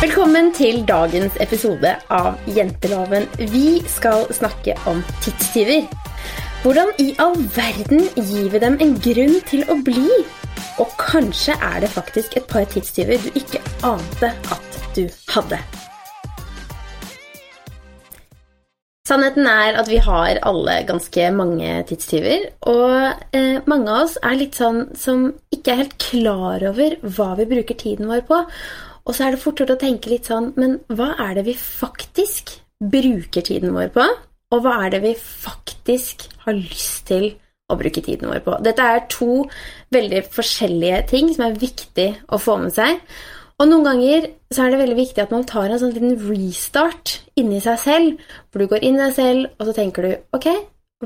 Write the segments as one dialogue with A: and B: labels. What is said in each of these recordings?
A: Velkommen til dagens episode av Jenteloven. Vi skal snakke om tidstyver. Hvordan i all verden gir vi dem en grunn til å bli? Og kanskje er det faktisk et par tidstyver du ikke ante at du hadde. Sannheten er at vi har alle ganske mange tidstyver, og eh, mange av oss er litt sånn som ikke er helt klar over hva vi bruker tiden vår på. Og så er det fort å tenke litt sånn Men hva er det vi faktisk bruker tiden vår på? Og hva er det vi faktisk har lyst til å bruke tiden vår på? Dette er to veldig forskjellige ting som er viktig å få med seg. Og noen ganger så er det veldig viktig at man tar en sånn liten restart inni seg selv, hvor du går inn i deg selv, og så tenker du ok,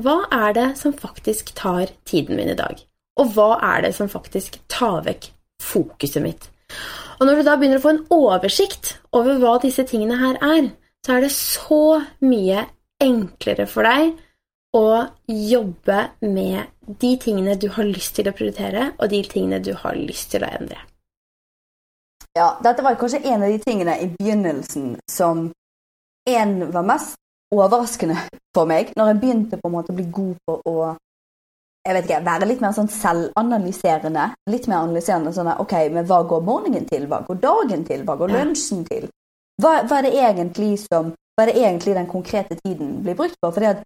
A: hva er det som faktisk tar tiden min i dag? Og hva er det som faktisk tar vekk fokuset mitt? Og når du da begynner å få en oversikt over hva disse tingene her er, så er det så mye enklere for deg å jobbe med de tingene du har lyst til å prioritere, og de tingene du har lyst til å endre.
B: Ja, dette var kanskje en av de tingene i begynnelsen som en var mest overraskende for meg, når jeg begynte på en måte å bli god på å jeg vet ikke, være litt mer sånn selvanalyserende. Litt mer analyserende sånn at, ok, men hva går morgenen til? Hva går dagen til? Hva går lunsjen til? Hva, hva, er det egentlig som hva er det egentlig den konkrete tiden blir brukt på? Fordi at,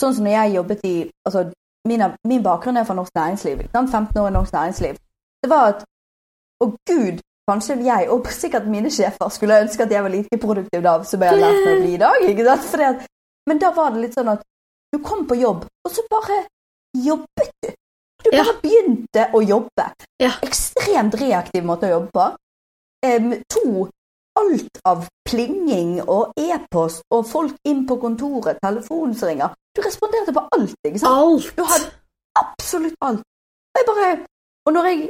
B: sånn som når jeg jobbet i altså, min, min bakgrunn er fra norsk næringsliv. 15 år i norsk næringsliv. Det var at Å gud, kanskje jeg og sikkert mine sjefer skulle ønske at jeg var like produktiv da som jeg har lært meg å bli i dag. ikke? At, men da var det litt sånn at du kom på jobb, og så bare jobbet du. Du bare ja. begynte å jobbe. Ja. Ekstremt reaktiv måte å jobbe på. Um, to, alt av plinging og e-post og folk inn på kontoret, telefonsringer. Du responderte på alt, ikke sant?
A: Alt.
B: Du hadde absolutt alt. Og, jeg bare, og når jeg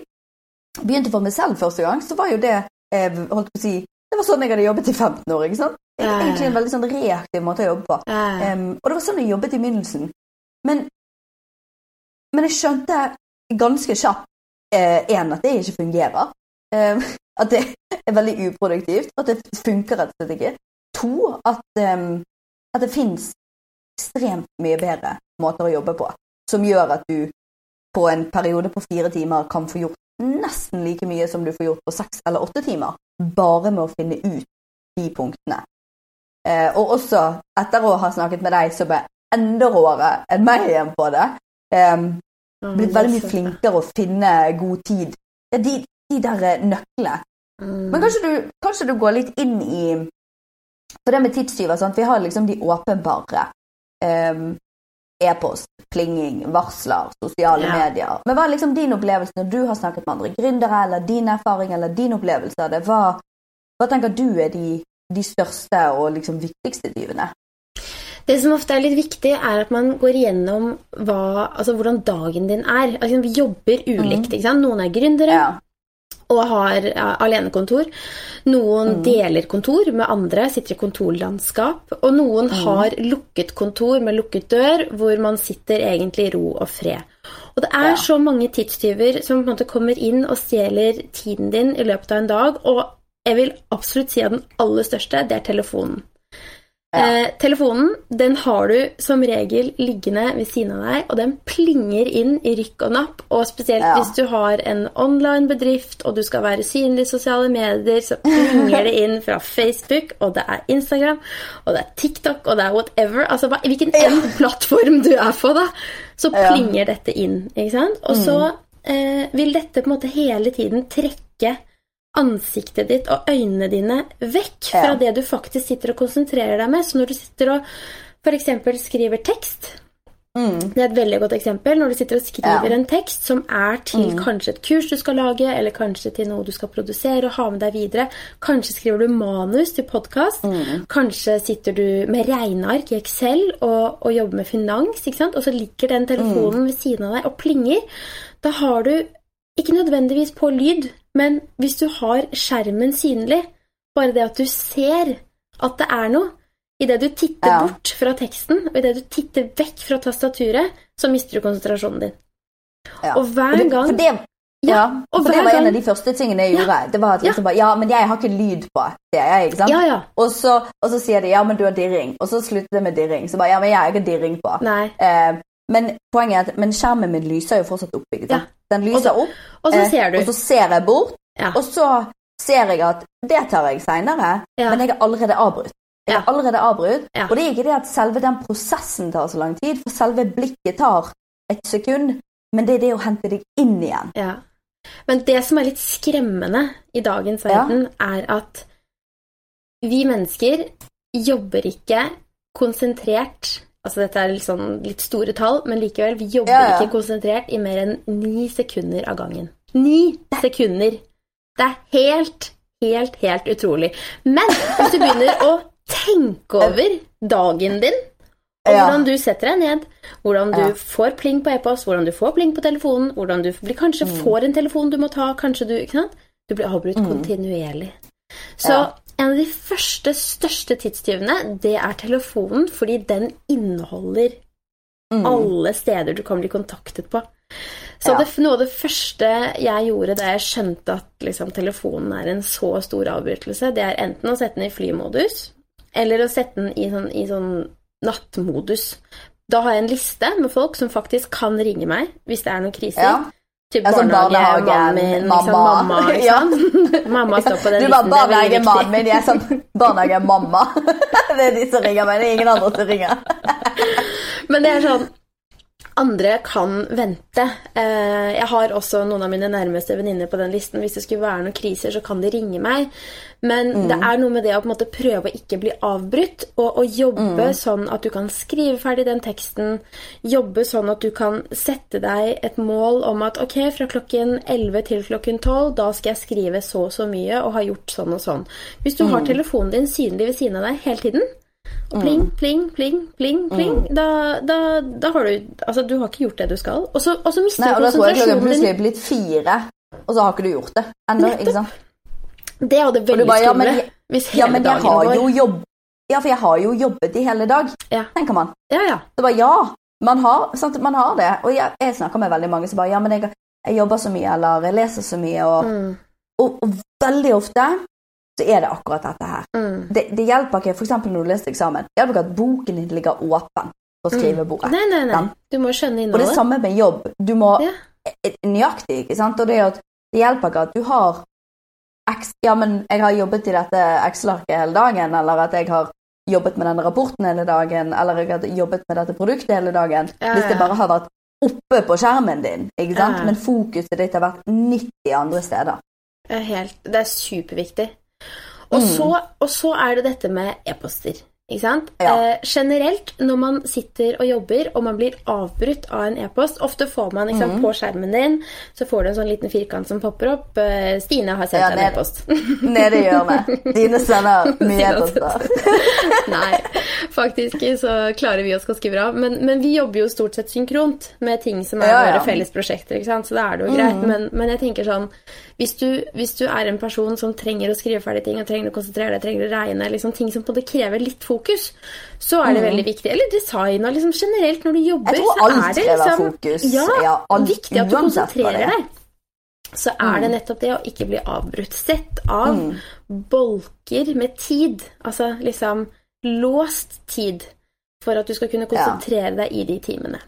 B: begynte for meg selv første gang, så var jo det eh, holdt på å si, det var sånn jeg hadde jobbet i 15 år. ikke sant? Egentlig en veldig sånn reaktiv måte å jobbe på. Um, og det var sånn jeg jobbet i begynnelsen. Men, men jeg skjønte ganske kjapt eh, en, at det ikke fungerer. Um, at det er veldig uproduktivt. At det funker rett og slett ikke. To, at, um, at det fins ekstremt mye bedre måter å jobbe på. Som gjør at du på en periode på fire timer kan få gjort nesten like mye som du får gjort på seks eller åtte timer, bare med å finne ut de punktene. Eh, og også etter å ha snakket med deg så ble enda råere enn meg igjen på det, eh, blitt veldig mye flinkere å finne god tid. De, de der nøklene. Mm. Men kanskje du, kanskje du, går litt inn i For det med tidstyver, sant? vi har liksom de åpenbare. Um, e-post, plinging, varsler, sosiale ja. medier. Men hva er liksom din opplevelse når du har snakket med andre gründere, eller din erfaring eller din opplevelse av det? Hva, hva tenker du er de, de største og liksom viktigste tyvene?
A: Det som ofte er litt viktig, er at man går igjennom hva, altså hvordan dagen din er. Altså, vi jobber ulikt. ikke sant? Noen er gründere, ja og har alenekontor. Noen mm. deler kontor med andre, sitter i kontorlandskap. Og noen mm. har lukket kontor med lukket dør, hvor man sitter egentlig i ro og fred. Og det er ja. så mange tidstyver som på en måte kommer inn og stjeler tiden din i løpet av en dag. Og jeg vil absolutt si at den aller største, det er telefonen. Eh, telefonen den har du som regel liggende ved siden av deg, og den plinger inn i rykk og napp. Og spesielt ja. hvis du har en online bedrift og du skal være synlig i sosiale medier, så plinger det inn fra Facebook, og det er Instagram, og det er TikTok, og det er whatever. Altså hvilken ja. enn plattform du er på, da, så plinger ja. dette inn. ikke sant? Og så mm. eh, vil dette på en måte hele tiden trekke ansiktet ditt og øynene dine vekk fra ja. det du faktisk sitter og konsentrerer deg med. Så når du sitter og f.eks. skriver tekst mm. Det er et veldig godt eksempel. Når du sitter og skriver ja. en tekst som er til mm. kanskje et kurs du skal lage, eller kanskje til noe du skal produsere og ha med deg videre. Kanskje skriver du manus til podkast. Mm. Kanskje sitter du med regneark i Excel og, og jobber med finans, og så ligger den telefonen mm. ved siden av deg og plinger. Da har du ikke nødvendigvis på lyd, men hvis du har skjermen synlig, bare det at du ser at det er noe Idet du titter ja. bort fra teksten, og idet du titter vekk fra tastaturet, så mister du konsentrasjonen din. Ja. Og hver gang
B: det, Ja, og for det var en av de første tingene jeg gjorde. Det var at liksom bare, ja, men jeg har ikke lyd på, det. jeg. ikke sant?
A: Ja, ja.
B: Og, så, og så sier de ja, men du har dirring. Og så slutter det med dirring. Så bare ja, men jeg har ikke dirring på.
A: Nei.
B: Eh, men poenget er at men skjermen min lyser jo fortsatt opp. ikke sant? Den lyser opp,
A: Og så ser du.
B: eh, og så ser jeg bort,
A: Ja.
B: og så ser jeg at det tar jeg seinere,
A: Ja.
B: men jeg er allerede avbrutt. Jeg er allerede avbrutt,
A: Ja.
B: Og det er ikke det at selve den prosessen tar så lang tid, for selve blikket tar et sekund, men det er det å hente deg inn igjen.
A: Ja. Men det som er litt skremmende i dagens verden, er at vi mennesker jobber ikke konsentrert Altså dette er litt, sånn, litt store tall, men likevel, vi jobber
B: Ja, ja.
A: ikke konsentrert i mer enn ni sekunder av gangen. Ni sekunder! Det er helt, helt, helt utrolig. Men hvis du begynner å tenke over dagen din, og hvordan du setter deg ned, hvordan du
B: Ja.
A: får pling på e-post, hvordan du får pling på telefonen, hvordan du blir, kanskje
B: Mm.
A: får en telefon du må ta, kanskje du ikke sant? Du blir avbrutt kontinuerlig. Så
B: Ja.
A: En av de første, største tidstyvene, det er telefonen, fordi den inneholder
B: Mm.
A: alle steder du kan bli kontaktet på. Så
B: Ja.
A: det, noe av det første jeg gjorde da jeg skjønte at liksom, telefonen er en så stor avbrytelse, det er enten å sette den i flymodus, eller å sette den i sånn, i sånn nattmodus. Da har jeg en liste med folk som faktisk kan ringe meg hvis det er noen kriser.
B: Ja.
A: Typ barnehage,
B: barnehagen, mamma.
A: Liksom, mamma
B: Ja.
A: mamma står på den
B: Du
A: listen.
B: barnehage, mannen min. Jeg er sånn barnehage, mamma. Det er de som ringer meg, det er ingen andre som ringer.
A: Men det er sånn Andre kan vente. Eh, Jeg har også noen av mine nærmeste venninner på den listen. Hvis det skulle være noen kriser, så kan de ringe meg. Men det er noe med det å på en måte prøve å ikke bli avbrutt, og, og jobbe sånn at du kan skrive ferdig den teksten. Jobbe sånn at du kan sette deg et mål om at ok, fra klokken 11 til klokken 12, da skal jeg skrive så og så mye og ha gjort sånn og sånn. Hvis du har telefonen din synlig ved siden av deg hele tiden, og pling, pling, pling, pling, pling. Da, da, da har du Altså, du har ikke gjort det du skal. Og så, og så mister
B: Nei, og
A: du
B: da tror jeg klokka plutselig er blitt fire, og så har ikke du gjort det ennå. Ikke sant?
A: Det er jo det veldig
B: bare, ja, men,
A: skumle. Hele
B: ja, men jeg har jo jobb... Ja, for jeg har jo jobbet i hele dag,
A: Ja.
B: tenker man.
A: Ja, ja.
B: Så bare ja, man har, sant? Man har det. Og jeg, jeg snakker med veldig mange som bare ja, men jeg, jeg jobber så mye, eller jeg leser så mye, og,
A: Mm,
B: og, og veldig ofte så er det akkurat dette her.
A: mm.
B: Det, det hjelper ikke, f.eks. når du leser eksamen, det hjelper ikke at boken din ligger åpen på skrivebordet.
A: Nei, nei, nei.
B: Sant?
A: Du må skjønne
B: Og det
A: innholdet.
B: samme med jobb. Du må
A: Ja.
B: eh, Nøyaktig, ikke sant? Og det, er at det hjelper ikke at du har Ja, men jeg har jobbet i dette Excel-arket hele dagen, eller at jeg har jobbet med denne rapporten hele dagen, eller jeg har jobbet med dette produktet hele dagen.
A: Ja,
B: Hvis det bare har vært oppe på skjermen din, ikke sant?
A: Ja.
B: Men fokuset ditt har vært 90 andre steder.
A: Er helt, det er superviktig. Og,
B: Mm.
A: så, og så er det dette med e-poster. Ikke sant?
B: Ja.
A: Eh, generelt, når man sitter og jobber, og man blir avbrutt av en e-post Ofte får man ikke
B: Mm.
A: på skjermen din så får du en sånn liten firkant som popper opp. Eh, 'Stine har sendt
B: Ja,
A: deg en e-post'.
B: Nede i hjørnet. Dine sender mye e-poster.
A: Nei, faktisk så klarer vi oss ganske bra. Men, men vi jobber jo stort sett synkront med ting som er
B: Ja,
A: våre felles prosjekter. ikke sant? Så da er det jo greit. Men, men jeg tenker sånn hvis du, hvis du er en person som trenger å skrive ferdig ting, og trenger å konsentrere deg, trenger å regne, liksom ting som på det krever litt fokus, så er det veldig viktig. Eller design og liksom generelt når du jobber, så er det liksom
B: fokus.
A: Ja,
B: Ja, alt-
A: viktig at du konsentrerer
B: er.
A: deg. Så er det nettopp det å ikke bli avbrutt. Sett av bolker med tid. Altså liksom låst tid for at du skal kunne konsentrere deg i de timene.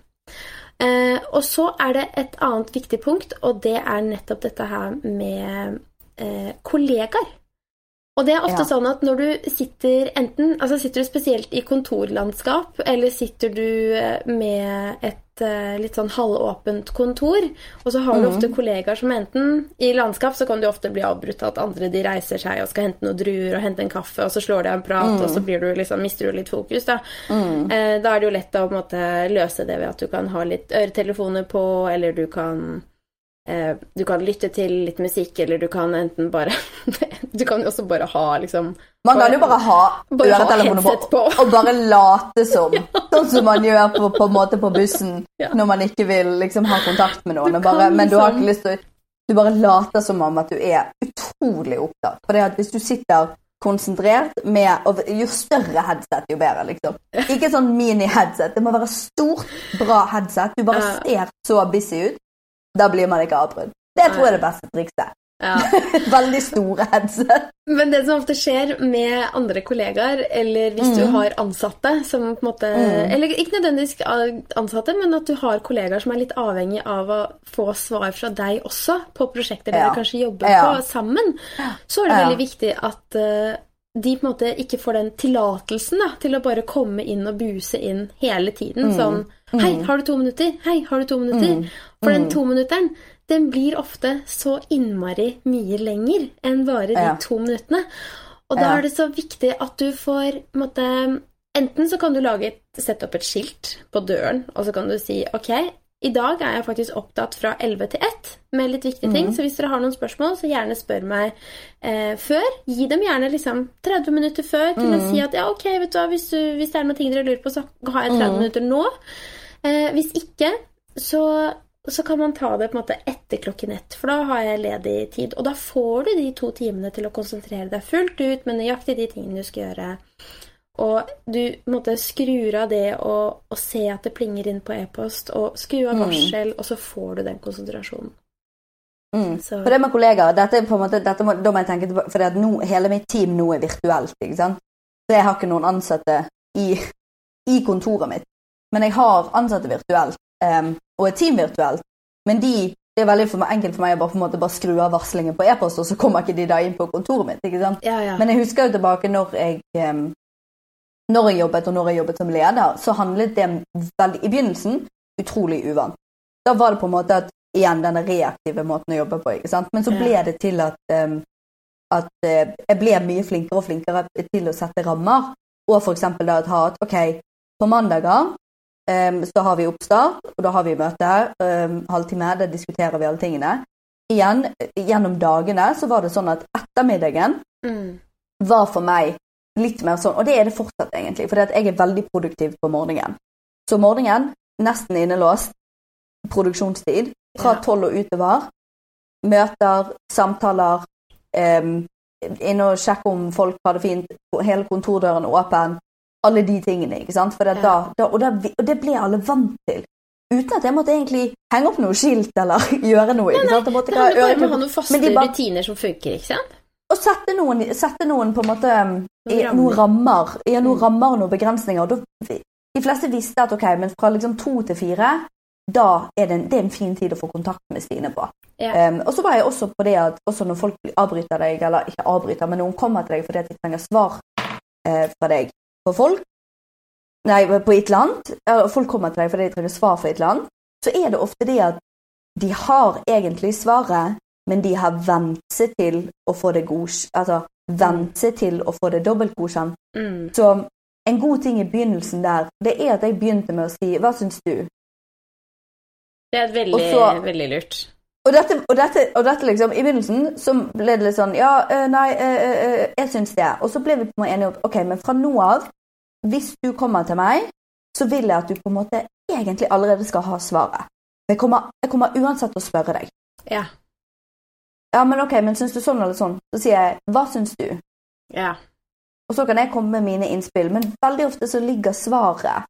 A: Eh, og så er det et annet viktig punkt, og det er nettopp dette her med eh, kollegaer. Og det er ofte
B: Ja.
A: sånn at når du sitter enten Altså sitter du spesielt i kontorlandskap, eller sitter du eh, med et eh, litt sånn halvåpent kontor, og så har du ofte kollegaer som enten I landskap så kan du ofte bli avbrutt av at andre de reiser seg og skal hente noen druer og hente en kaffe, og så slår de av en prat, og så blir du liksom, mister du litt fokus. Da. Eh, da er det jo lett å på en måte løse det ved at du kan ha litt øretelefoner på, eller du kan du kan lytte til litt musikk, eller du kan enten bare Du kan jo også bare ha liksom
B: Man kan jo bare ha
A: Bare ha
B: øretelefoner på,
A: på.
B: og bare late som. Sånn som man gjør på, på måte på bussen
A: Ja.
B: når man ikke vil liksom ha kontakt med noen.
A: Du
B: bare, men du har
A: liksom-
B: ikke lyst til Du bare later som om at du er utrolig opptatt. For det at hvis du sitter konsentrert med og Jo større headset, jo bedre, liksom. Ikke sånn mini-headset. Det må være stort, bra headset. Du bare ser så busy ut. Da blir man ikke avbrutt. Det tror jeg er det beste trikset. Ja. Veldig store headset.
A: Men det som ofte skjer med andre kollegaer, eller hvis mm. du har ansatte som på en måte mm. Eller ikke nødvendigvis ansatte, men at du har kollegaer som er litt avhengig av å få svar fra deg også på prosjekter ja. dere kanskje jobber ja. på sammen, så er det veldig viktig at uh, de på en måte ikke får den tillatelsen til å bare komme inn og buse inn hele tiden. Mm. Sånn Hei, mm. har du to minutter? Hei, har du to minutter? Mm. For den mm. tominutteren, den blir ofte så innmari mye lenger enn bare de ja. to minuttene. Og da ja. er det så viktig at du får måtte, Enten så kan du lage, sette opp et skilt på døren, og så kan du si OK, i dag er jeg faktisk opptatt fra 11 til 1 med litt viktige ting. Mm. Så hvis dere har noen spørsmål, så gjerne spør meg eh, før. Gi dem gjerne liksom 30 minutter før til mm. å si at ja, ok, vet du hva, hvis, du, hvis, det er noen ting dere lurer på, så har jeg 30 mm. minutter nå. Eh, hvis ikke, så, så, kan man ta det på en måte etter klokken ett, for da har jeg ledig tid. Og da får du de to timene til å konsentrere deg fullt ut med nøyaktig de tingene du skal gjøre. Og du måtte skrur av det og, og se at det plinger inn på e-post, og skru av mm. varsel, mm. og så får du den konsentrasjonen.
B: Mm. For det med kollegaer dette er på en måte, dette må, Da må jeg tenke For at nå, hele mitt team nå er virtuelt. ikke sant? Så jeg har ikke noen ansatte i, i kontoret mitt. Men jeg har ansatte virtuelt, um, og et team virtuelt. Men de, det er veldig for meg, enkelt for meg å bare, måte, bare skru av varslingen på e-post, og så kommer ikke de da inn på kontoret mitt. ikke sant?
A: Ja, ja.
B: Men jeg husker jo tilbake når jeg um, når jeg jobbet, og når jeg jobbet som leder, så handlet det veldig, i begynnelsen utrolig uvant. Da var det på en måte at, igjen denne reaktive måten å jobbe på. ikke sant? Men så ble det til at, um, at uh, jeg ble mye flinkere og flinkere til å sette rammer. Og f.eks. da at ha at OK, på mandager um, så har vi oppstart, og da har vi møte. Um, halvtime, da diskuterer vi alle tingene. Igjen, gjennom dagene så var det sånn at ettermiddagen mm. var for meg litt mer sånn, og det er det fortsatt, egentlig, for jeg er veldig produktiv på morgenen. Så morgenen, nesten innelåst, produksjonstid, fra tolv og utover. Møter, samtaler, um, inne og sjekke om folk har det fint, hele kontordøren åpen. Alle de tingene. ikke sant? Ja. Da, da, og, det, og, det, ble alle vant til. Uten at jeg måtte egentlig henge opp noe skilt eller gjøre noe. ikke sant?
A: Jeg måtte ikke ha, ha noen faste bare, rutiner som funker. ikke sant?
B: Og sette noen, sette noen på en måte i noen rammer, i noen mm. rammer og noen begrensninger. De fleste visste at ok, men fra liksom to til fire, da er det, en, det er en fin tid å få kontakt med Stine på. Yeah. Um, og så var jeg også på det at også når folk avbryter deg, eller ikke avbryter, men noen kommer til deg fordi at de trenger svar eh, fra deg på folk, nei, på et eller annet, folk kommer til deg fordi de trenger svar for et eller annet, så er det ofte det at de har egentlig svaret, men de har vent seg til å få det godkjent. Altså vent seg til å få det dobbeltgodkjent. Mm. Så en god ting i begynnelsen der, det er at jeg begynte med å si 'Hva syns du?'
A: Det er veldig, så, veldig lurt.
B: Og dette, og, dette, og dette, liksom, I begynnelsen så ble det litt sånn Ja, nei, jeg syns det. Og så ble vi på en måte enige om ok, men fra nå av, hvis du kommer til meg, så vil jeg at du på en måte egentlig allerede skal ha svaret. Jeg kommer, jeg kommer uansett å spørre deg.
A: Ja.
B: Ja, men ok, men syns du sånn eller sånn? Så sier jeg hva syns du?
A: Ja.
B: Og så kan jeg komme med mine innspill, men veldig ofte så ligger svaret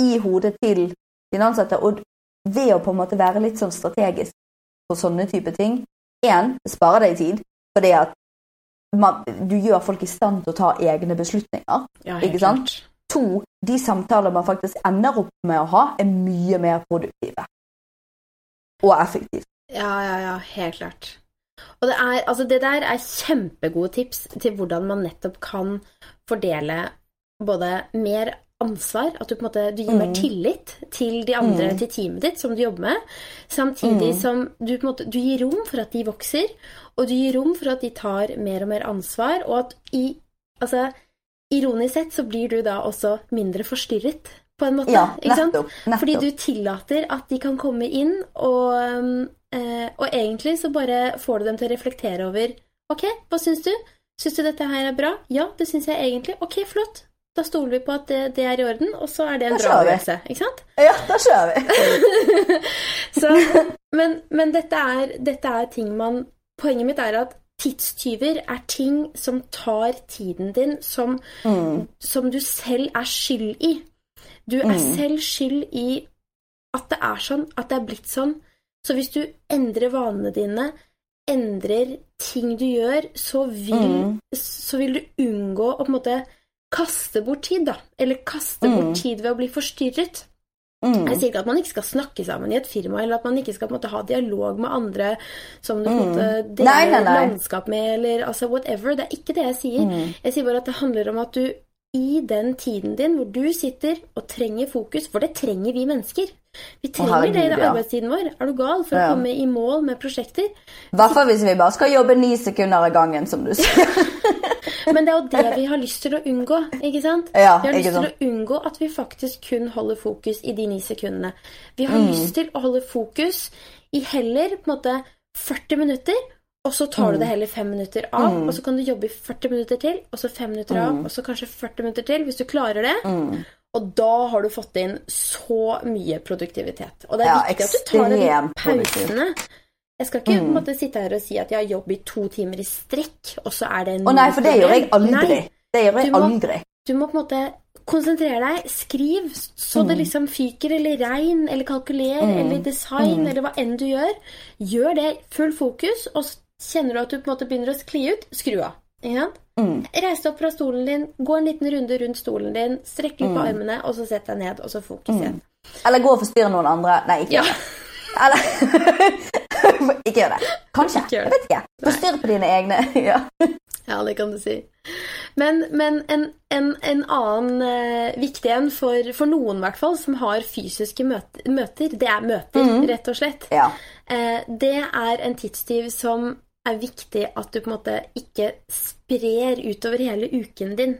B: i hodet til din ansatte. Og ved å på en måte være litt sånn strategisk på sånne type ting Én, det sparer deg tid, fordi at man, du gjør folk i stand til å ta egne beslutninger.
A: Ja, ikke sant? Klart.
B: To, de samtaler man faktisk ender opp med å ha, er mye mer produktive. Og effektive.
A: Ja, ja, ja. Helt klart. Og det, er, altså det der er kjempegode tips til hvordan man nettopp kan fordele både mer ansvar, at du på en måte du gir mer mm. tillit til de andre, mm. til teamet ditt som du jobber med, samtidig mm. som du på en måte du gir rom for at de vokser, og du gir rom for at de tar mer og mer ansvar, og at i Altså, ironisk sett så blir du da også mindre forstyrret på en måte.
B: Ja, nettopp, nettopp.
A: Fordi du tillater at de kan komme inn og Eh, og egentlig så bare får du dem til å reflektere over Ok, hva syns du? Syns du dette her er bra? Ja, det syns jeg egentlig. Ok, flott. Da stoler vi på at det, det, er i orden, og så er det en bra øvelse. Ikke sant?
B: Ja, da kjører vi.
A: så, men, men dette, er, dette er ting man Poenget mitt er at tidstyver er ting som tar tiden din, som, mm. som du selv er skyld i. Du er mm. selv skyld i at det er sånn, at det er blitt sånn. Så hvis du endrer vanene dine, endrer ting du gjør, så vil, mm. så vil du unngå å på en måte kaste bort tid, da. Eller kaste bort mm. tid ved å bli forstyrret. Mm. Jeg sier ikke at man ikke skal snakke sammen i et firma, eller at man ikke skal måte, ha dialog med andre som du mm. deler landskap med, eller altså whatever. Det er ikke det jeg sier. Mm. Jeg sier bare at det handler om at du i den tiden din hvor du sitter og trenger fokus, for det trenger vi mennesker. Vi trenger det i arbeidstiden vår. Er du gal? For ja. å komme i mål med prosjekter.
B: I hvert fall hvis vi bare skal jobbe ni sekunder av gangen, som du sier.
A: Men det er jo det vi har lyst til å unngå. ikke sant? Ja, vi har lyst til å unngå at vi faktisk kun holder fokus i de ni sekundene. Vi har mm. lyst til å holde fokus i heller på en måte 40 minutter, og så tar du det hele heller fem minutter av, mm. og så kan du jobbe i 40 minutter til, og så fem minutter av, mm. og så kanskje 40 minutter til, hvis du klarer det. Mm. Og da har du fått inn så mye produktivitet. Og det er ja, viktig at du tar de pausene. Jeg skal ikke mm. måtte sitte her og si at jeg har jobb i to timer i strekk, og så er det
B: en Å nei, for det gjør jeg aldri. Nei. Det gjør jeg du aldri.
A: du må på en måte konsentrere deg. Skriv så mm. det liksom fyker, eller regn, eller kalkuler, mm. eller design, mm. eller hva enn du gjør. Gjør det full fokus, og kjenner du at du på en måte begynner å skli ut, skru av. Ja? Mm. Reis deg opp fra stolen din, gå en liten runde rundt stolen din, strekk litt på mm. armene, og så sett deg ned, og så fokus mm. igjen.
B: Eller gå og forstyrre noen andre. Nei, ikke ja. Eller Ikke gjør det. Kanskje. Ikke gjør det. Jeg vet ikke. Forstyrr på dine egne. ja.
A: ja, det kan du si. Men, men en, en, en, annen uh, viktig en for, for noen, i hvert fall, som har fysiske møter, møter det er møter, mm. rett og slett. Ja. Uh, det er en tidstyv som er viktig at du på en måte ikke sprer utover hele uken din,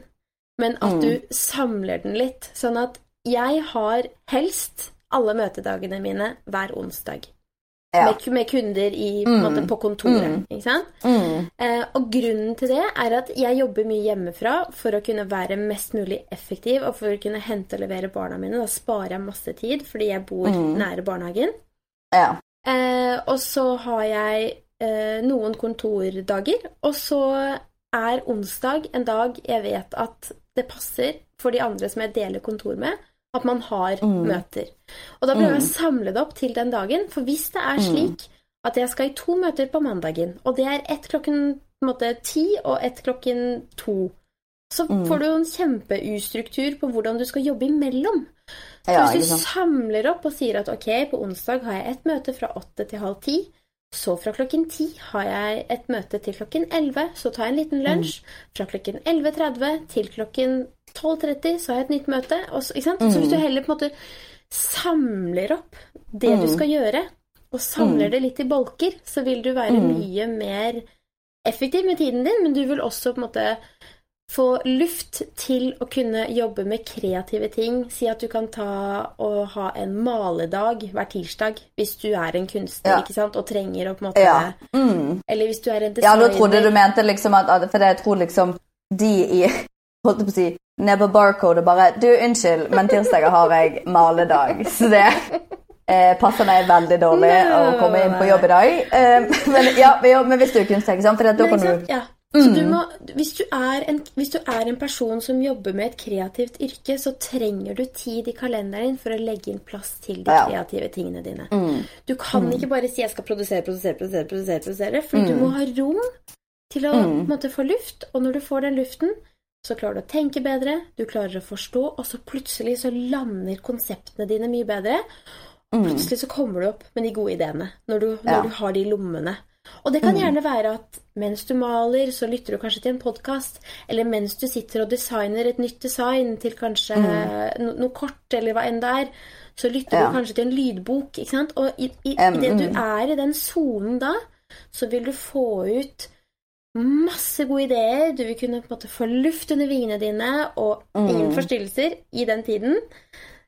A: men at mm. du samler den litt. Sånn at jeg har helst alle møtedagene mine hver onsdag. Ja. Med, med, kunder i, på, mm. måte, på kontoret. Mm. Mm. Eh, og grunnen til det er at jeg jobber mye hjemmefra for å kunne være mest mulig effektiv og for å kunne hente og levere barna mine. Da sparer jeg masse tid fordi jeg bor mm. nære barnehagen. Ja. Eh, og så har jeg noen kontordager, og så er onsdag en dag jeg vet at det passer for de andre som jeg deler kontor med, at man har mm. møter. Og da prøver jeg å mm. samle det opp til den dagen. For hvis det er mm. slik at jeg skal i to møter på mandagen, og det er ett klokken måte, ti og ett klokken to, så mm. får du en kjempeustruktur på hvordan du skal jobbe imellom. Så ja, hvis du samler opp og sier at ok, på onsdag har jeg ett møte fra åtte til halv ti, så fra klokken ti har jeg et møte til klokken elleve, så tar jeg en liten lunsj. Mm. Fra klokken 11.30 til klokken 12.30 så har jeg et nytt møte. Så, mm. så, hvis du heller på en måte samler opp det mm. du skal gjøre, og samler mm. det litt i bolker, så vil du være mm. mye mer effektiv med tiden din, men du vil også på en måte få luft til å kunne jobbe med kreative ting. Si at du kan ta og ha en maledag hver tirsdag hvis du er en kunstner ja. ikke sant? og trenger å på en måte ja. mm. Eller hvis du er en designer.
B: Ja, da trodde du mente liksom at For jeg tror liksom de i Holdt på å si Ned Barcode bare Du, unnskyld, men tirsdager har jeg maledag. Så det eh, passer meg veldig dårlig no, å komme inn på jobb i dag. Eh, men, ja, men hvis du er kunstner, ikke sant? For da kan du ja.
A: Så Du må, hvis, du en, hvis, du er en, person som jobber med et kreativt yrke, så trenger du tid i kalenderen din for å legge inn plass til de kreative tingene dine. Mm. Du kan mm. ikke bare si 'jeg skal produsere, produsere, produsere', produsere, produsere fordi du mm. må ha rom til å mm. måte, få luft. Og når du får den luften, så klarer du å tenke bedre, du klarer å forstå, og så plutselig så lander konseptene dine mye bedre. Og mm. plutselig så kommer du opp med de gode ideene når du, når ja. du har de lommene. Og det kan mm. gjerne være at mens du maler, så lytter du kanskje til en podkast. Eller mens du sitter og designer et nytt design til kanskje mm. no noe kort, eller hva enn det er, så lytter ja. du kanskje til en lydbok. ikke sant? Og i, i, um, det du mm. er i den sonen da, så vil du få ut masse gode ideer. Du vil kunne på en måte få luft under vingene dine, og ingen mm. forstyrrelser i den tiden.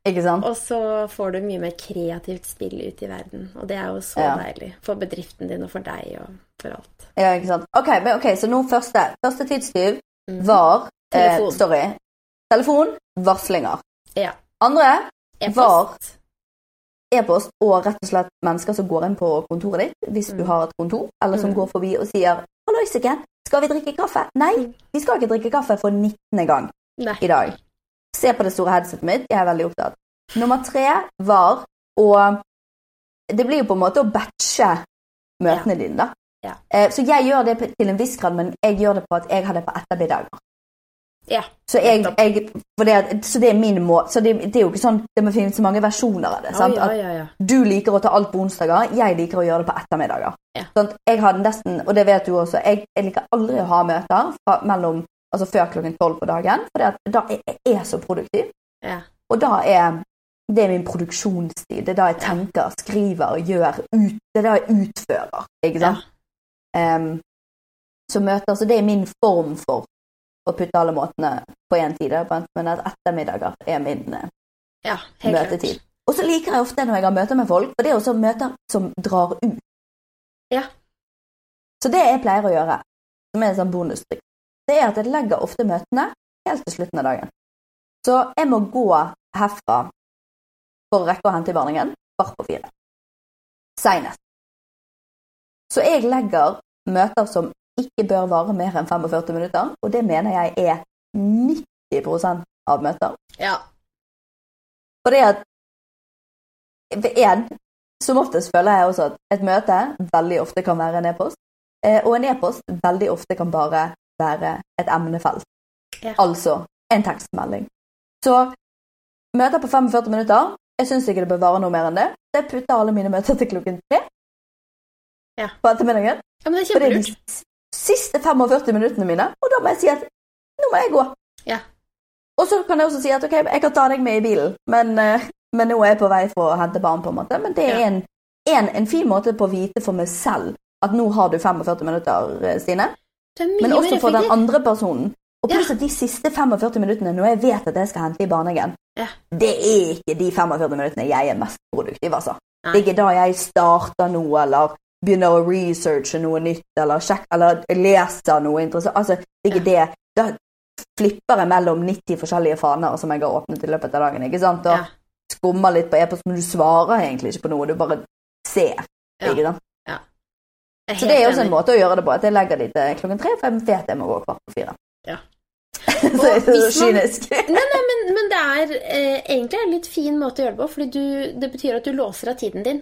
B: Ikke sant?
A: Og så får du mye mer kreativt spill ut i verden. Og det er jo så ja. deilig for bedriften din og for deg og for alt.
B: Ja, ikke sant. Ok, men okay så nå første. Første tidstyv mm. var Telefon. Eh, story. Telefon, varslinger.
A: Ja.
B: Andre e var e-post og rett og slett mennesker som går inn på kontoret ditt hvis mm. du har et kontor, eller som mm. går forbi og sier 'Halloisiken, skal vi drikke kaffe?' Nei, vi skal ikke drikke kaffe for 19. gang Nei. i dag. Se på det store headsetet mitt. Jeg er veldig opptatt. Nummer tre var å det blir jo på en måte å batche møtene dine, da.
A: Ja.
B: Eh, så jeg gjør det til en viss grad, men jeg gjør det på at jeg har det på ettermiddager.
A: Ja.
B: Så, jeg, jeg, det, så det er min måte. Så det, det er jo ikke sånn det må finnes så mange versjoner av det. Sant?
A: ja,
B: At
A: ja, ja.
B: du liker å ta alt på onsdager, jeg liker å gjøre det på ettermiddager.
A: Ja.
B: Sånn at jeg har nesten, og det vet du også, jeg, jeg liker aldri å ha møter fra, mellom, altså før klokken tolv på dagen, for da er jeg så produktiv.
A: ja.
B: Og da er det er min produksjonstid. Det er da jeg tenker, skriver, gjør, ut, det er da jeg utfører. Ikke sant? Em, så møter, så det er min form for å putte alle måtene på én tid, men at ettermiddager er min eh,
A: ja
B: møtetid.
A: klart.
B: Og så liker jeg ofte når jeg har møter med folk, for det er også møter som drar ut.
A: Ja.
B: Så det jeg pleier å gjøre, som er en sånn bonustrikk, det er at jeg legger ofte møtene helt til slutten av dagen. Så jeg må gå herfra for å rekke å hente i barnehagen kvart på fire. Seinest. Så jeg legger møter som ikke bør vare mer enn 45 minutter, og det mener jeg er 90% av møter.
A: Ja.
B: Fordi at ved en, som oftest føler jeg også at et møte veldig ofte kan være en e-post, eh, og en e-post veldig ofte kan bare være et emnefelt.
A: Ja.
B: Altså en tekstmelding. Så møter på 45 minutter, jeg syns ikke det bør vare noe mer enn det. Jeg putter alle mine møter til klokken tre
A: Ja.
B: på ettermiddagen.
A: ja, men det er kjempelurt.
B: de siste 45 minuttene mine, og da må jeg si at nå må jeg gå.
A: Ja.
B: Og så kan jeg også si at ok, jeg kan ta deg med i bilen, men, eh, men nå er jeg på vei for å hente barn, på en måte. Men det er en, en, en fin måte på å vite for meg selv at nå har du 45 minutter, eh, Stine. Men også for den andre personen. Og pluss at de siste 45 minuttene når jeg vet at jeg skal hente i barnehagen,
A: Ja.
B: det er ikke de 45 minuttene jeg er mest produktiv, altså. Det er ikke da jeg starter noe, eller begynner å researche noe nytt, eller, sjek, eller leser noe interessant. Altså, det er ikke det. Da flipper jeg mellom 90 forskjellige faner som jeg har åpnet i løpet av dagen. ikke sant? Og
A: Ja.
B: skummer litt på e-post, men du svarer egentlig ikke på noe, du bare ser.
A: Ja.
B: ikke sant? Så det er også en måte å gjøre det på, at jeg legger de til klokken tre, for jeg vet jeg må gå kvart på fire.
A: Ja.
B: så det er så kynisk.
A: Nei, nei, men, men det er eh, egentlig en litt fin måte å gjøre det på, fordi du, det betyr at du låser av tiden din.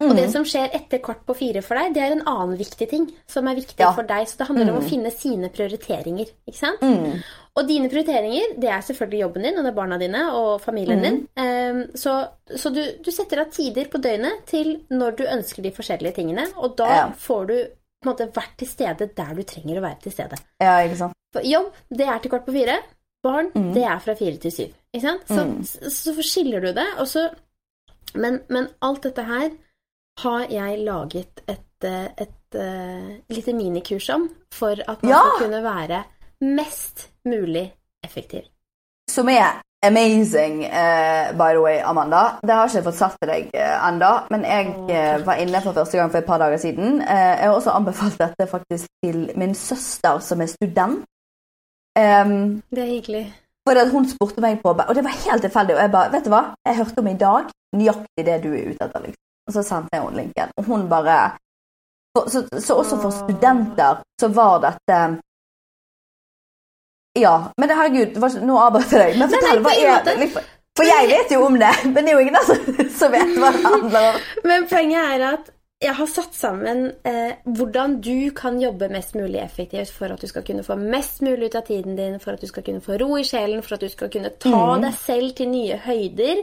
A: Og
B: Mm.
A: det som skjer etter kvart på fire for deg, det er en annen viktig ting som er viktig
B: Ja.
A: for deg. Så det handler om
B: Mm.
A: å finne sine prioriteringer. ikke sant?
B: Mm.
A: Og dine prioriteringer, det er selvfølgelig jobben din, og det er barna dine og familien
B: Mm.
A: din. Um, så så du, du setter av tider på døgnet til når du ønsker de forskjellige tingene, og da
B: Ja.
A: får du på en måte vært til stede der du trenger å være til stede.
B: Ja, ikke sant.
A: For jobb, det er til kvart på fire. Barn,
B: Mm.
A: det er fra fire til syv. Ikke sant? Så,
B: Mm.
A: så, så skiller du det. Og så, men, men alt dette her har jeg laget et, et, et, eh, lite minikurs om for at man
B: Ja!
A: skal kunne være mest mulig effektiv.
B: Som er amazing, uh, by the way, Amanda. Det har ikke jeg fått satt til deg uh, enda, men jeg eh, var inne for første gang for et par dager siden. Eh, jeg har også anbefalt dette faktisk til min søster som er student. Um,
A: Det er hyggelig.
B: for at hun spurte meg på, og det var helt tilfeldig, og jeg bare, vet du hva, jeg hørte om i dag, nøyaktig det du er ute etter, liksom. Og så sendte jeg henne linken, og hun bare, for, så, så også for studenter, så var dette, ja, men det, herregud, var, nå avbrøt jeg deg, men fortell, hva er? For jeg vet jo om det, men det er jo ingen der som vet hva det handler om.
A: Men poenget er at jeg har satt sammen eh, hvordan du kan jobbe mest mulig effektivt for at du skal kunne få mest mulig ut av tiden din, for at du skal kunne få ro i sjelen, for at du skal kunne ta deg selv til nye høyder,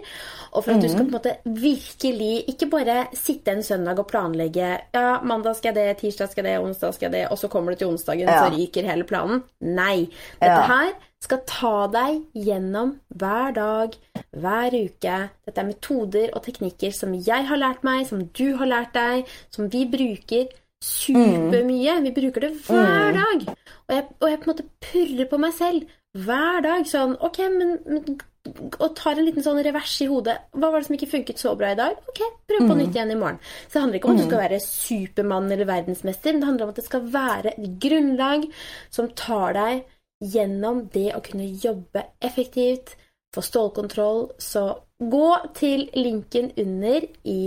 A: og for at du skal på en måte virkelig ikke bare sitte en søndag og planlegge ja, mandag skal jeg det, tirsdag skal jeg det, onsdag skal jeg det, og så kommer du til onsdagen,
B: Ja.
A: så ryker hele planen. Nei. Dette
B: Ja.
A: her skal ta deg gjennom hver dag, hver uke. Dette er metoder og teknikker som jeg har lært meg, som du har lært deg, som vi bruker supermye. Vi bruker det hver dag. Og jeg, og jeg på en måte purrer på meg selv hver dag. Sånn OK, men, men og tar en liten sånn revers i hodet. Hva var det som ikke funket så bra i dag? Ok, prøv på nytt igjen i morgen. Så det handler ikke om at du skal være supermann eller verdensmester, men det handler om at det skal være et grunnlag som tar deg gjennom det å kunne jobbe effektivt, få stålkontroll. Så gå til linken under i,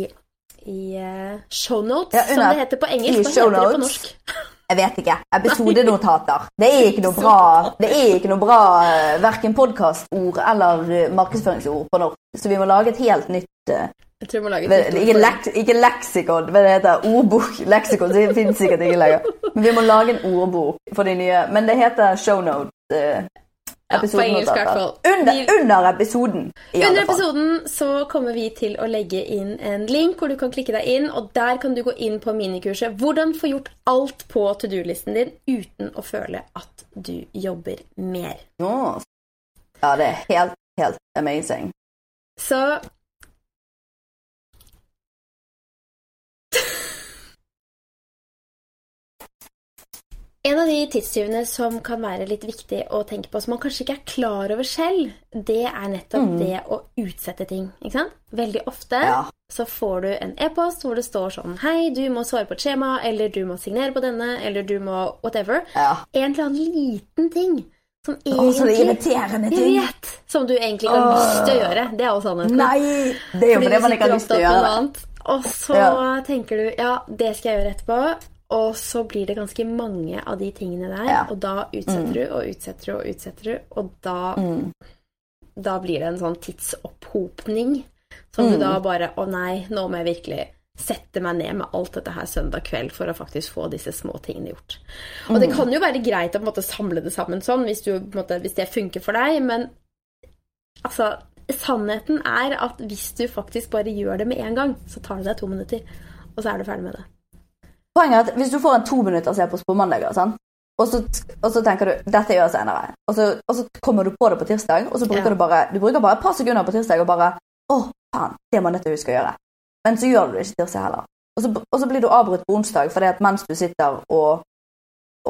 A: i uh, shownotes,
B: Ja,
A: som det heter på engelsk. Hva heter det på norsk?
B: Jeg vet ikke. Episodenotater. Det er ikke noe bra, det er ikke noe bra eh, verken podkastord eller eh, markedsføringsord på norsk. Så vi må lage et helt nytt eh,
A: Jeg tror vi må lage
B: et ikke, leks, ikke leksikon, men det heter ordbok. Leksikon det finnes sikkert ikke lenger. Men vi må lage en ordbok for de nye. Men det heter shownote. Uh,
A: ja, på engelsk i hvert fall.
B: Under, under, episoden.
A: Under episoden så kommer vi til å legge inn en link hvor du kan klikke deg inn, og der kan du gå inn på minikurset 'Hvordan få gjort alt på to do-listen din uten å føle at du jobber mer'.
B: Ja, det er helt, helt amazing.
A: Så En av de tidstyvene som kan være litt viktig å tenke på, som man kanskje ikke er klar over selv, det er nettopp mm. det å utsette ting. ikke sant? Veldig ofte ja. så får du en e-post hvor det står sånn Hei, du må svare på et skjema, eller du må signere på denne, eller du må whatever.
B: Ja.
A: En eller annen liten ting som
B: egentlig irriterende ting.
A: Jeg vet, Som du egentlig ikke har lyst til å gjøre. Det er jo sannheten.
B: Nei, det er jo fordi man ikke har lyst til å gjøre det.
A: Og så ja. tenker du ja, det skal jeg gjøre etterpå. Og så blir det ganske mange av de tingene der, ja. og da utsetter mm. du og utsetter du og utsetter du, og da, mm. da blir det en sånn tidsopphopning som mm. du da bare Å nei, nå må jeg virkelig sette meg ned med alt dette her søndag kveld for å faktisk få disse små tingene gjort. Og det mm. kan jo være greit å måte, samle det sammen sånn, hvis, du, måte, hvis det funker for deg, men altså Sannheten er at hvis du faktisk bare gjør det med en gang, så tar det deg to minutter, og så er du ferdig med det.
B: Poenget er at hvis du får en to minutter se på mandager, sånn, og, så, og, så, tenker du dette gjør jeg senere, og så, og så, kommer du på det på tirsdag, og så bruker ja. du bare du bruker bare et par sekunder på tirsdag og bare Å, faen, det må jeg nødt til å huske å gjøre. Men så gjør du det ikke tirsdag heller. Og så, og så blir du avbrutt på onsdag fordi at mens du sitter og,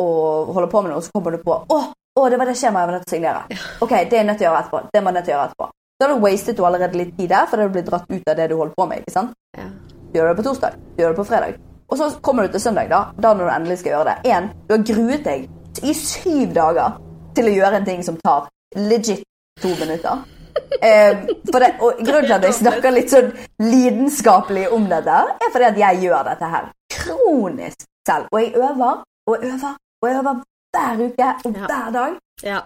B: og holder på med noe, så kommer du på Å, å det var det skjemaet jeg var nødt til å signere. Ok, det er jeg nødt til å gjøre etterpå. Det må jeg nødt til å gjøre etterpå. Da har du wastet du allerede litt tid der, fordi du blir dratt ut av det du holder på med. ikke sant? Ja. Du gjør det på torsdag, du gjør det på fredag. Og så kommer du til søndag, da, da når du endelig skal gjøre det. En, du har gruet deg i syv dager til å gjøre en ting som tar legit to minutter. Eh, det, og Grunnen til at jeg snakker litt sånn lidenskapelig om dette, er fordi at jeg gjør dette her kronisk selv. Og jeg øver og jeg øver og jeg øver hver uke og hver dag
A: ja.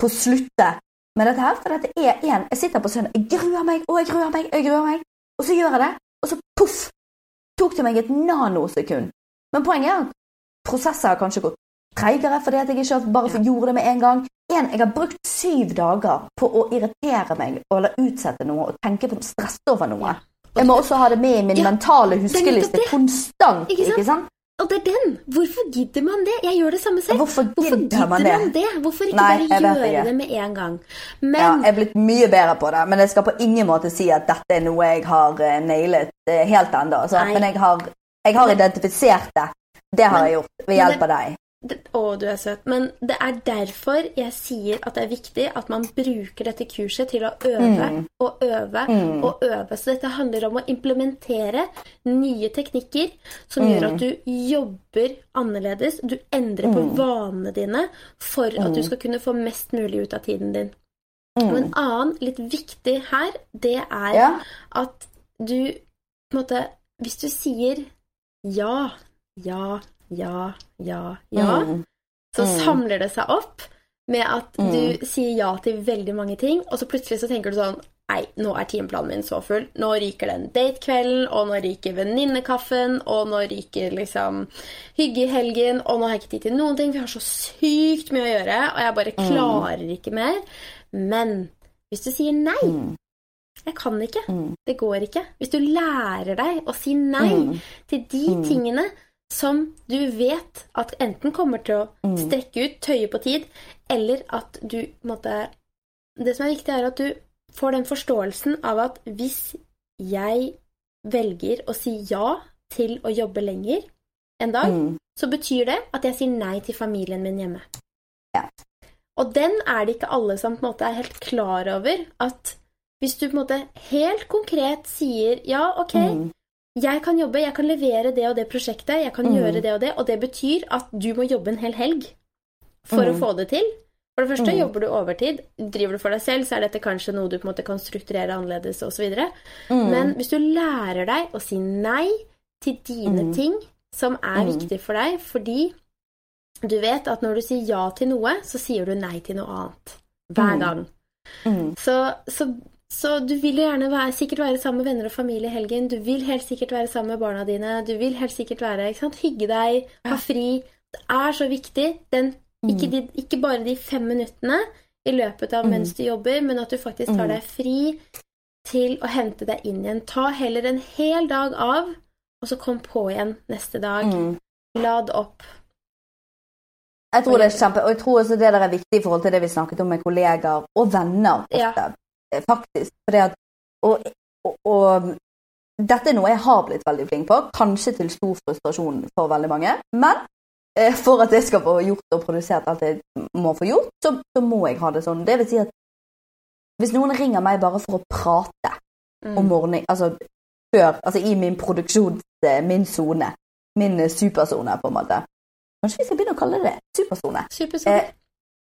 B: på å slutte med dette her. For dette er en Jeg sitter på søndag, jeg gruer meg og jeg gruer meg, og jeg gruer meg, og så gjør jeg det, og så poff, tok det meg et nanosekund. Men poenget er at prosesser har kanskje gått treigere fordi at jeg ikke bare gjorde det med en gang. En, jeg har brukt syv dager på å irritere meg eller utsette noe og tenke på stresse over noe. Jeg må også ha det med i min ja, mentale huskeliste konstant. Ikke sant? Ikke?
A: Og det er den! Hvorfor gidder man det? Jeg gjør det samme selv.
B: Hvorfor gidder, Hvorfor gidder man, det? man, det?
A: Hvorfor ikke Nei, bare gjøre det med en gang?
B: Men... Ja, jeg er blitt mye bedre på det, men jeg skal på ingen måte si at dette er noe jeg har uh, nailet helt ennå. Altså. Men jeg har, jeg har, identifisert det. Det har men, jeg gjort ved hjelp av deg.
A: Å, du er søt. Men det er derfor jeg sier at det er viktig at man bruker dette kurset til å øve mm. og øve mm. og øve. Så dette handler om å implementere nye teknikker som mm. gjør at du jobber annerledes. Du endrer på mm. vanene dine for at du mm. skal kunne få mest mulig ut av tiden din. Og en annen litt viktig her, det er ja. at du på en måte Hvis du sier ja, ja, ja, ja, ja, mm. så mm. samler det seg opp med at mm. du sier ja til veldig mange ting, og så plutselig så tenker du sånn Nei, nå er timeplanen min så full. Nå ryker den datekvelden, og nå ryker venninnekaffen, og nå ryker liksom hygge i helgen, og nå har jeg ikke tid til noen ting. Vi har så sykt mye å gjøre, og jeg bare mm. klarer ikke mer. Men hvis du sier nei mm. Jeg kan ikke. Mm. Det går ikke. Hvis du lærer deg å si nei til de tingene som du vet at enten kommer til å mm. strekke ut, tøye på tid, eller at du måtte Det som er viktig, er at du får den forståelsen av at hvis jeg velger å si ja til å jobbe lenger en dag, mm. så betyr det at jeg sier nei til familien min hjemme.
B: Ja.
A: Og den er det ikke alle som på en måte er helt klar over. At hvis du på en måte helt konkret sier ja, ok, mm jeg kan jobbe, jeg kan levere det og det prosjektet, jeg kan mm. gjøre det og det, og det betyr at du må jobbe en hel helg for mm. å få det til. For det første, mm. jobber du overtid. Driver du for deg selv, så er dette kanskje noe du på en måte kan strukturere annerledes osv. Mm. Men hvis du lærer deg å si nei til dine mm. ting som er viktige for deg, fordi du vet at når du sier ja til noe, så sier du nei til noe annet. Hver gang. Så, så Så du vil jo gjerne være, sikkert være sammen med venner og familie i helgen. Du vil helt sikkert være sammen med barna dine. Du vil helt sikkert være, ikke sant? hygge deg, ha fri. Det er så viktig. Den, ikke, de, ikke, bare de fem minuttene i løpet av mens du jobber, men at du faktisk tar deg fri til å hente deg inn igjen. Ta heller en hel dag av, og så kom på igjen neste dag. Lad opp.
B: Jeg tror det er kjempe, og jeg tror også det der er viktig i forhold til det vi snakket om med kollegaer og venner. ofte, ja. Faktisk. At, og, og, og, dette er noe jeg har blitt veldig flink på, kanskje til stor frustrasjon for veldig mange. Men eh, for at jeg skal få gjort og produsert alt jeg må få gjort, så, så, må jeg ha det sånn. Det vil si at hvis noen ringer meg bare for å prate mm. om morgenen, altså før, altså i min produksjon, min sone, min supersone, på en måte Kanskje vi skal begynne å kalle det supersone.
A: Supersone. Eh,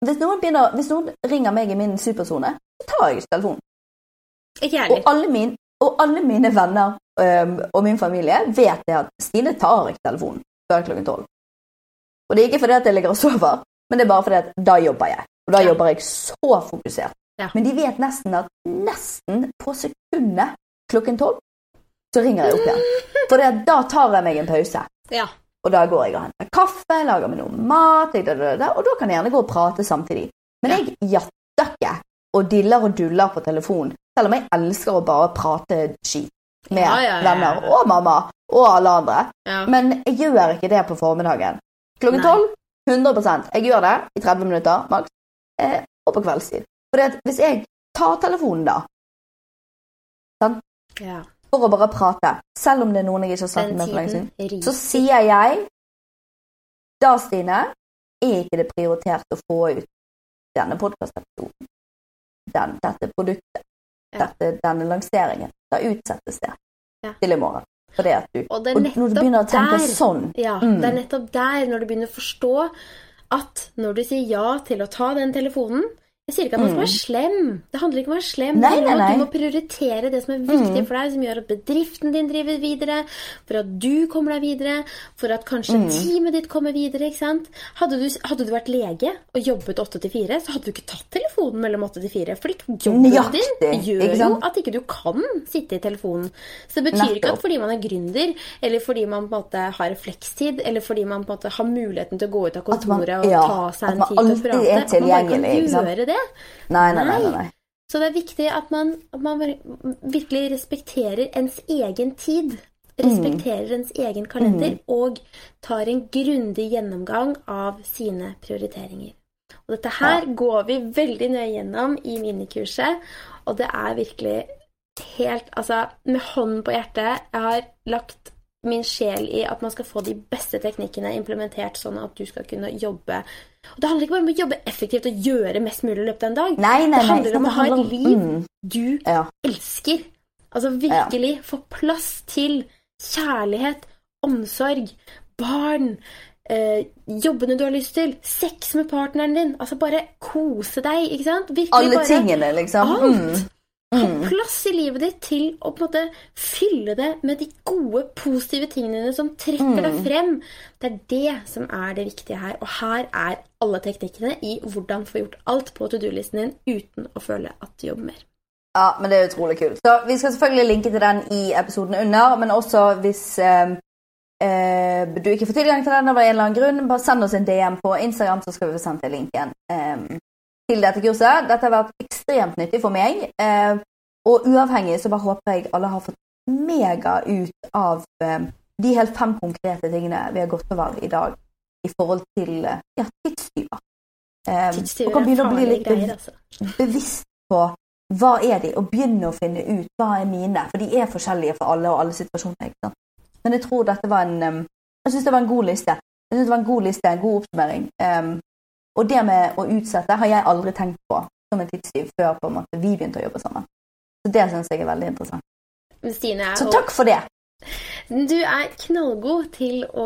B: hvis, noen begynner, hvis noen ringer meg i min supersone, så tar jeg ikke telefonen.
A: Ikke.
B: Og alle, min, og alle mine venner um, og min familie vet det at Stine tar ikke telefonen før klokken tolv. Og det er ikke fordi at jeg ligger og sover, men det er bare fordi at da jobber jeg. Og da ja. jobber jeg så fokusert. Ja. Men de vet nesten at nesten på sekundet klokken tolv så ringer jeg opp igjen. For da tar jeg meg en pause.
A: Ja.
B: Og da går jeg og henter kaffe, lager meg noe mat, og da kan jeg gjerne gå og prate samtidig. Men jeg jatter ikke og diller og duller på telefon, selv om jeg elsker å bare prate skit med ja, ja, ja, venner og mamma og alle andre. Men jeg gjør ikke det på formiddagen. Klokken tolv 100% Jeg gjør det i 30 minutter maks. Eh, og på kveldstid. For hvis jeg tar telefonen da sant? for å bare prate, selv om det er noen jeg ikke har snakket med for lenge siden, så sier jeg da, Stine, er ikke det prioritert å få ut denne podkastepisoden, den, dette produktet, ja. dette, denne lanseringen. Da utsettes det ja. til i morgen. Fordi at du, og, og når du begynner å tenke der, sånn
A: Ja, mm. det er nettopp der, når du begynner å forstå at når du sier ja til å ta den telefonen, jeg sier ikke at man skal være mm. slem. Det handler ikke om å være slem.
B: Nei, nei, nei.
A: Du må prioritere det som er viktig mm. for deg, som gjør at bedriften din driver videre, for at du kommer deg videre, for at kanskje mm. teamet ditt kommer videre. ikke sant? Hadde du, hadde du vært lege og jobbet 8 til 4, så hadde du ikke tatt telefonen mellom 8 til 4. For jobben Nøyaktig, din gjør jo at ikke du kan sitte i telefonen. Så det betyr Nettopp. ikke at fordi man er gründer, eller fordi man på en måte har flekstid, eller fordi man på en måte har muligheten til å gå ut av kontoret man, ja, og ta seg en tid til å prate, at man bare kan gjøre det det.
B: Nei, nei, nei. nei.
A: Så det er viktig at man, at man virkelig respekterer ens egen tid. Respekterer mm. ens egen kalender mm. og tar en grundig gjennomgang av sine prioriteringer. Og dette her ja. går vi veldig nøye gjennom i minikurset, og det er virkelig helt Altså, med hånden på hjertet, jeg har lagt min sjel i at man skal få de beste teknikkene implementert, sånn at du skal kunne jobbe og Det handler ikke bare om å jobbe effektivt og gjøre mest mulig i løpet av en dag.
B: Nei, nei,
A: det handler om å ha et liv mm. du ja. elsker. Altså virkelig ja. få plass til kjærlighet, omsorg, barn, eh, jobbene du har lyst til, sex med partneren din. Altså bare kose deg, ikke sant?
B: Virkelig Alle bare, tingene, liksom.
A: Alt. Mm. Ha mm. plass i livet ditt til å på en måte fylle det med de gode, positive tingene dine som trekker deg mm. frem. Det er det som er det viktige her. Og her er alle teknikkene i hvordan få gjort alt på to do-listen din uten å føle at du jobber mer.
B: Ja, men det er utrolig kult. Så Vi skal selvfølgelig linke til den i episoden under, men også hvis eh, eh, du ikke får tilgang til den av en eller annen grunn, bare send oss en DM på Instagram, så skal vi få sendt deg linken. Eh, til dette kurset. Dette har vært ekstremt nyttig for meg. Eh, og uavhengig så bare håper jeg alle har fått mega ut av eh, de helt fem konkrete tingene vi har gått over i dag i forhold til eh, ja, tidstyver.
A: tidstyver og kan begynne å bli litt greier, altså.
B: bevisst på hva er de, og begynne å finne ut hva er mine. For de er forskjellige for alle og alle situasjoner. ikke sant? Men jeg tror dette var en Jeg syns det var en god liste. Jeg synes det var En god liste, en god oppsummering. Um, og det med å utsette har jeg aldri tenkt på som en tidstyv før på en måte vi begynte å jobbe sammen. Så det syns jeg er veldig interessant.
A: Stine,
B: så takk for det.
A: Du er knallgod til å,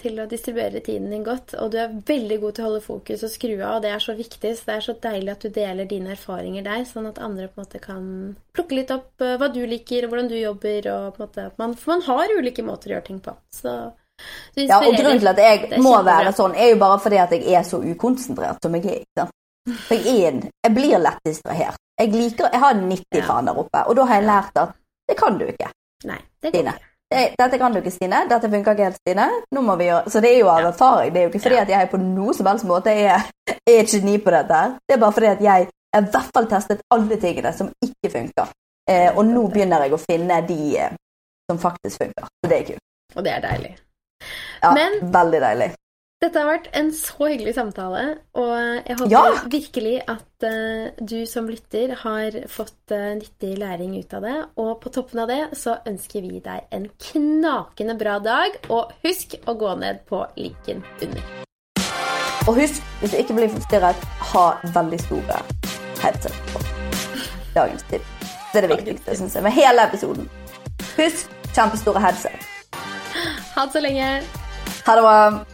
A: til å, distribuere tiden din godt, og du er veldig god til å holde fokus og skru av, og det er så viktig. Så det er så deilig at du deler dine erfaringer der, sånn at andre på en måte kan plukke litt opp eh, hva du liker, og hvordan du jobber, og på en måte man, man har ulike måter å gjøre ting på. Så
B: ja, og grunnen til at jeg må være sånn, er jo bare fordi at jeg er så ukonsentrert som jeg er. Jeg, er en, jeg blir lett distrahert. Jeg liker, jeg har 90 faner oppe, og da har jeg lært at det kan du ikke.
A: Nei, det kan.
B: Dette kan du ikke, Stine. Dette funker ikke helt, Stine. Nå må vi gjøre Så det er jo av erfaring. Det er jo ikke fordi
A: Ja.
B: at jeg på noe som helst måte er, er et geni på dette. her. Det er bare fordi at jeg har i hvert fall testet alle tingene som ikke funker. Eh, og nå begynner jeg å finne de eh, som faktisk funker. Så det er kult.
A: Og det er deilig.
B: Ja,
A: Men-
B: Veldig deilig.
A: Dette har vært en så hyggelig samtale, og jeg håper
B: Ja!
A: virkelig at uh, du som lytter har fått uh, nyttig læring ut av det. Og på toppen av det så ønsker vi deg en knakende bra dag, og husk å gå ned på linken under.
B: Og husk, hvis du ikke blir forstyrret, ha veldig store headset på. Dagens tipp. Det er det viktigste, syns jeg, med hele episoden. Husk kjempestore headset.
A: Ha det så lenge!
B: Ha det bra.